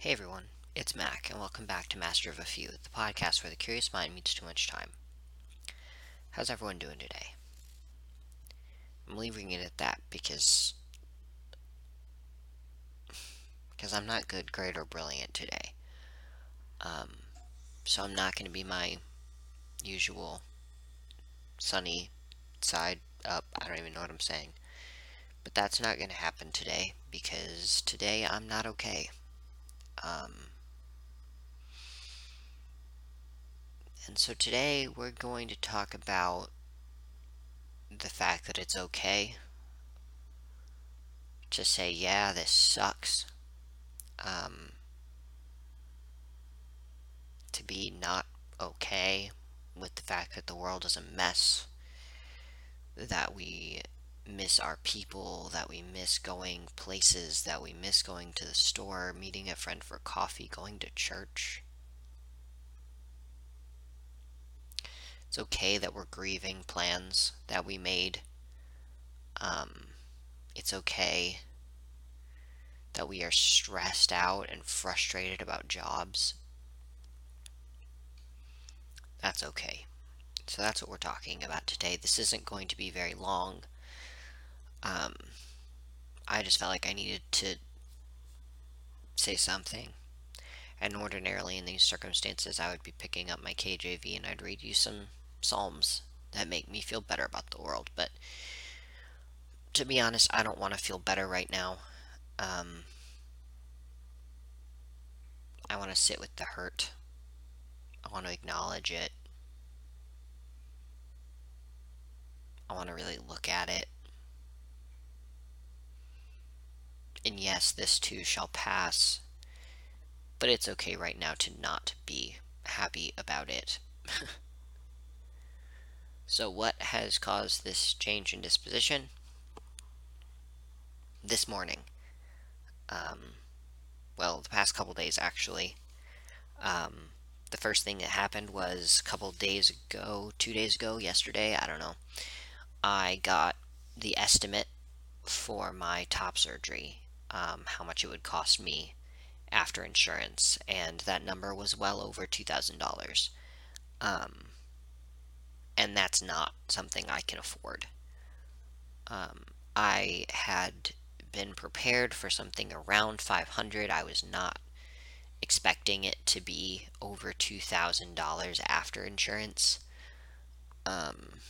Hey everyone, it's Mac, and welcome back to Master of a Few, the podcast where the curious mind meets too much time. How's everyone doing today? I'm leaving it at that because because I'm not good, great, or brilliant today. Um, so I'm not going to be my usual sunny side up. I don't even know what I'm saying. But that's not going to happen today because today I'm not okay. Um, and so today we're going to talk about the fact that it's okay to say, yeah, this sucks. Um, to be not okay with the fact that the world is a mess, that we miss our people, that we miss going places, that we miss going to the store, meeting a friend for coffee, going to church. It's okay that we're grieving plans that we made. Um, it's okay that we are stressed out and frustrated about jobs. That's okay. So that's what we're talking about today. This isn't going to be very long um, I just felt like I needed to say something. And ordinarily in these circumstances, I would be picking up my KJV and I'd read you some Psalms that make me feel better about the world. But to be honest, I don't want to feel better right now. Um, I want to sit with the hurt. I want to acknowledge it. I want to really look at it And yes, this too shall pass. But it's okay right now to not be happy about it. so, what has caused this change in disposition? This morning. Um, well, the past couple days actually. Um, the first thing that happened was a couple days ago, two days ago, yesterday, I don't know. I got the estimate for my top surgery um, how much it would cost me after insurance, and that number was well over $2,000. Um, and that's not something I can afford. Um, I had been prepared for something around 500. I was not expecting it to be over $2,000 after insurance. Um,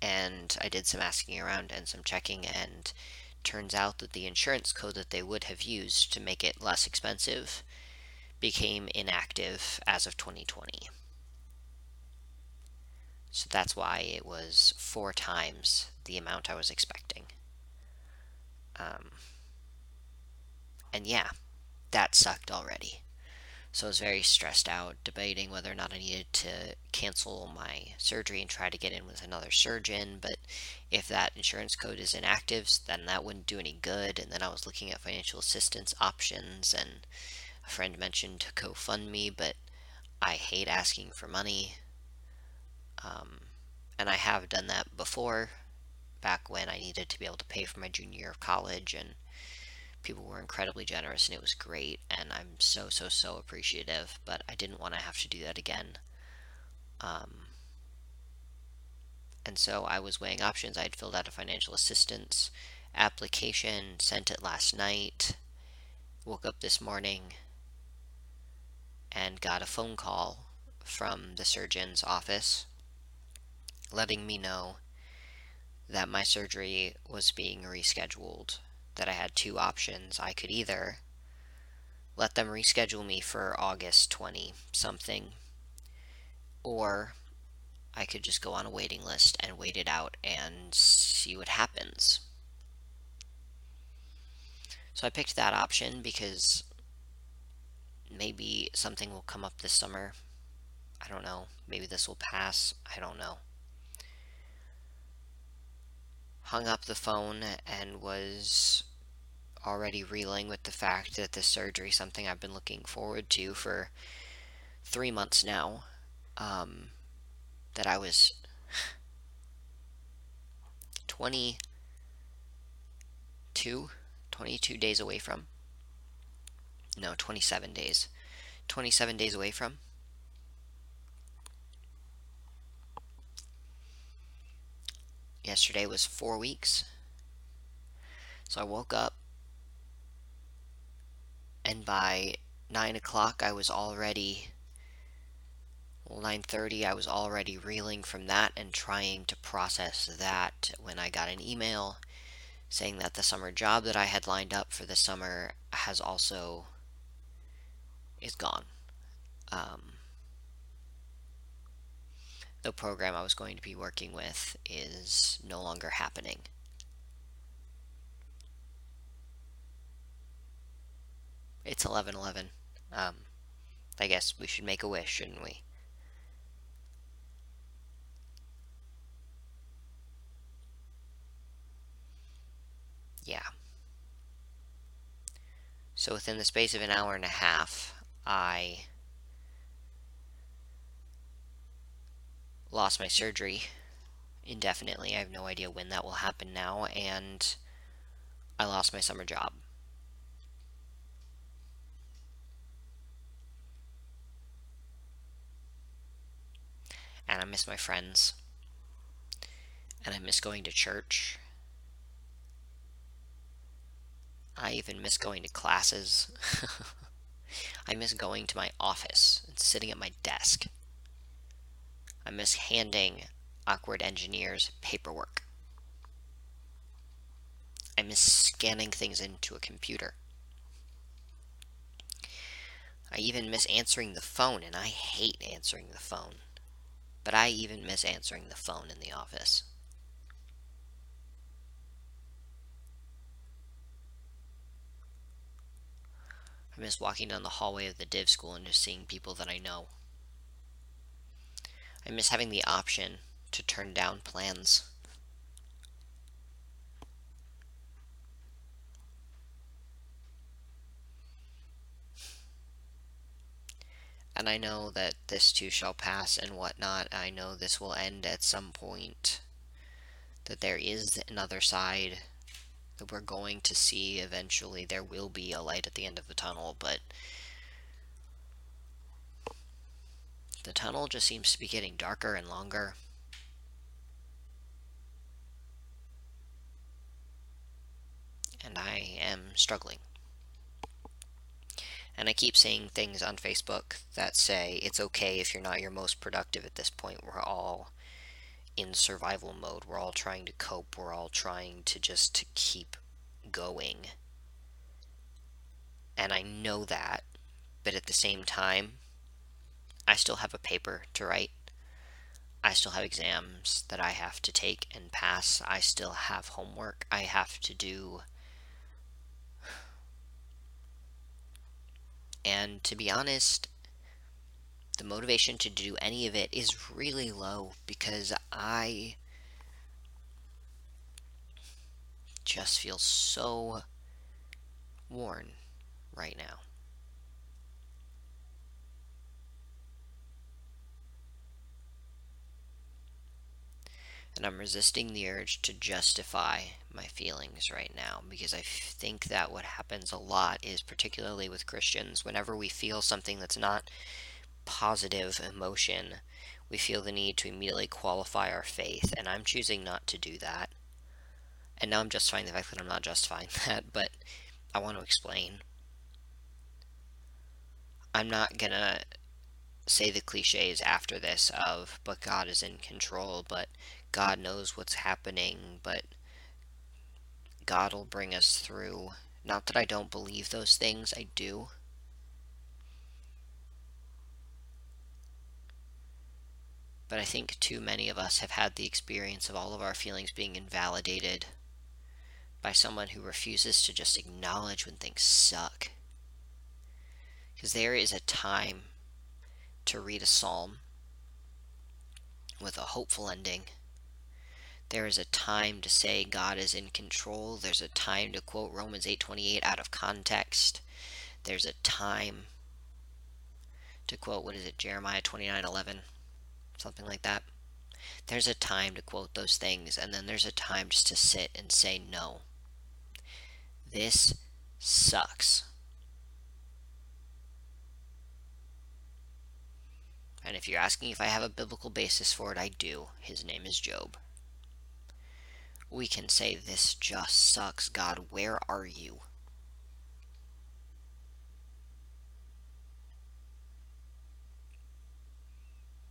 and I did some asking around and some checking, and turns out that the insurance code that they would have used to make it less expensive became inactive as of 2020. So that's why it was four times the amount I was expecting. Um, and yeah, that sucked already. So I was very stressed out, debating whether or not I needed to cancel my surgery and try to get in with another surgeon. But if that insurance code is inactive, then that wouldn't do any good. And then I was looking at financial assistance options, and a friend mentioned GoFundMe, but I hate asking for money. Um, and I have done that before, back when I needed to be able to pay for my junior year of college and people were incredibly generous and it was great and i'm so so so appreciative but i didn't want to have to do that again. Um, and so i was weighing options. I had filled out a financial assistance application sent it last night woke up this morning and got a phone call from the surgeon's office letting me know that my surgery was being rescheduled that I had two options. I could either let them reschedule me for August 20 something, or I could just go on a waiting list and wait it out and see what happens. So I picked that option because maybe something will come up this summer. I don't know. Maybe this will pass. I don't know. Hung up the phone and was already reeling with the fact that this surgery is something I've been looking forward to for three months now. Um, that I was 22, 22 days away from. No, 27 days. 27 days away from. Yesterday was four weeks. So I woke up, and by 9 o'clock I was already well 9:30 I was already reeling from that and trying to process that when I got an email saying that the summer job that I had lined up for the summer has also is gone. Um, the program I was going to be working with is no longer happening. It's 11:11. Um, I guess we should make a wish, shouldn't we? Yeah. So within the space of an hour and a half, I lost my surgery indefinitely. I have no idea when that will happen now, and I lost my summer job. And I miss my friends. And I miss going to church. I even miss going to classes. I miss going to my office and sitting at my desk. I miss handing awkward engineers paperwork. I miss scanning things into a computer. I even miss answering the phone, and I hate answering the phone. But I even miss answering the phone in the office. I miss walking down the hallway of the div school and just seeing people that I know. I miss having the option to turn down plans. And I know that this too shall pass and whatnot. I know this will end at some point. That there is another side that we're going to see eventually. There will be a light at the end of the tunnel, but The tunnel just seems to be getting darker and longer. And I am struggling. And I keep seeing things on Facebook that say it's okay if you're not your most productive at this point. We're all in survival mode. We're all trying to cope. We're all trying to just to keep going. And I know that, but at the same time, I still have a paper to write. I still have exams that I have to take and pass. I still have homework I have to do. And to be honest, the motivation to do any of it is really low because I just feel so worn right now. and I'm resisting the urge to justify my feelings right now because I think that what happens a lot is, particularly with Christians, whenever we feel something that's not positive emotion, we feel the need to immediately qualify our faith, and I'm choosing not to do that. And now I'm justifying the fact that I'm not justifying that, but I want to explain. I'm not gonna say the cliches after this of, but God is in control, but God knows what's happening, but God will bring us through. Not that I don't believe those things, I do. But I think too many of us have had the experience of all of our feelings being invalidated by someone who refuses to just acknowledge when things suck. Because there is a time to read a psalm with a hopeful ending there is a time to say God is in control. There's a time to quote Romans 8:28 out of context. There's a time to quote what is it Jeremiah 29:11, something like that. There's a time to quote those things and then there's a time just to sit and say no. This sucks. And if you're asking if I have a biblical basis for it, I do. His name is Job. We can say, This just sucks. God, where are you?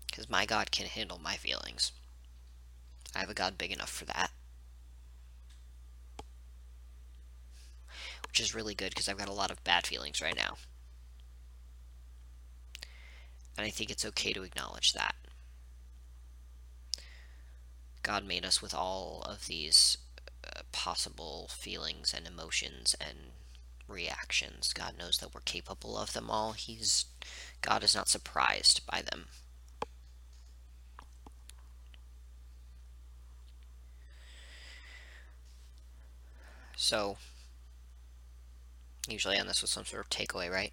Because my God can handle my feelings. I have a God big enough for that. Which is really good because I've got a lot of bad feelings right now. And I think it's okay to acknowledge that. God made us with all of these uh, possible feelings and emotions and reactions. God knows that we're capable of them all. He's God is not surprised by them. So, usually on this with some sort of takeaway, right?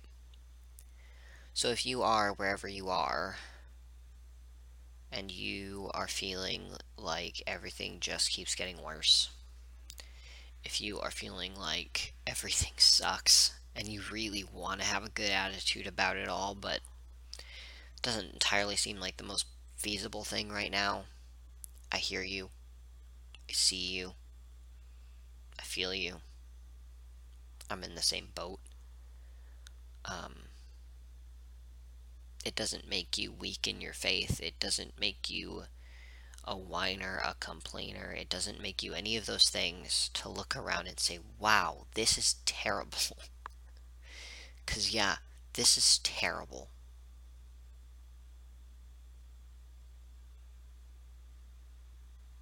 So if you are wherever you are, and you are feeling like everything just keeps getting worse, if you are feeling like everything sucks, and you really want to have a good attitude about it all, but it doesn't entirely seem like the most feasible thing right now, I hear you. I see you. I feel you. I'm in the same boat. Um, it doesn't make you weak in your faith. It doesn't make you a whiner, a complainer. It doesn't make you any of those things to look around and say, wow, this is terrible. Because, yeah, this is terrible.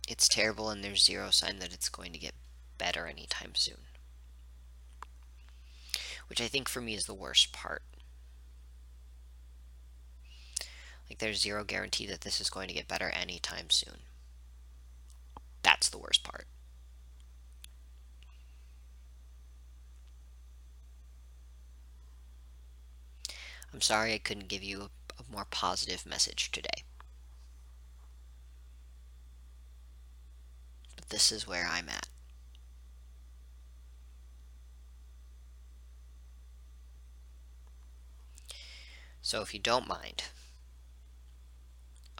It's terrible, and there's zero sign that it's going to get better anytime soon. Which I think for me is the worst part. Like, there's zero guarantee that this is going to get better anytime soon. That's the worst part. I'm sorry I couldn't give you a, a more positive message today. But this is where I'm at. So if you don't mind,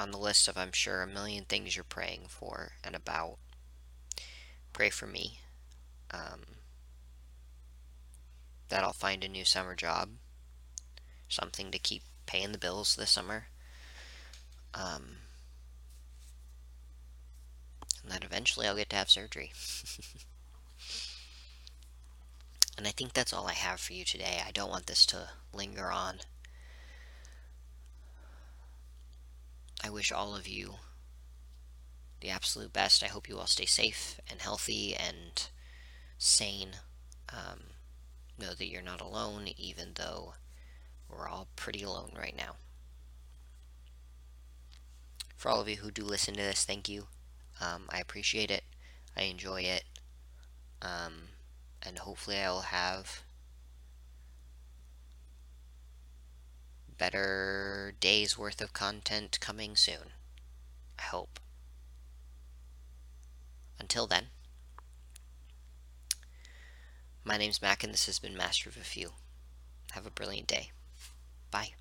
on the list of, I'm sure, a million things you're praying for and about, pray for me. Um, that I'll find a new summer job, something to keep paying the bills this summer. Um, and that eventually I'll get to have surgery. and I think that's all I have for you today. I don't want this to linger on. Wish all of you the absolute best. I hope you all stay safe and healthy and sane. Um, know that you're not alone, even though we're all pretty alone right now. For all of you who do listen to this, thank you. Um, I appreciate it. I enjoy it. Um, and hopefully, I'll have better days worth of content coming soon. I hope. Until then, my name's Mac and this has been Master of a Few. Have a brilliant day. Bye.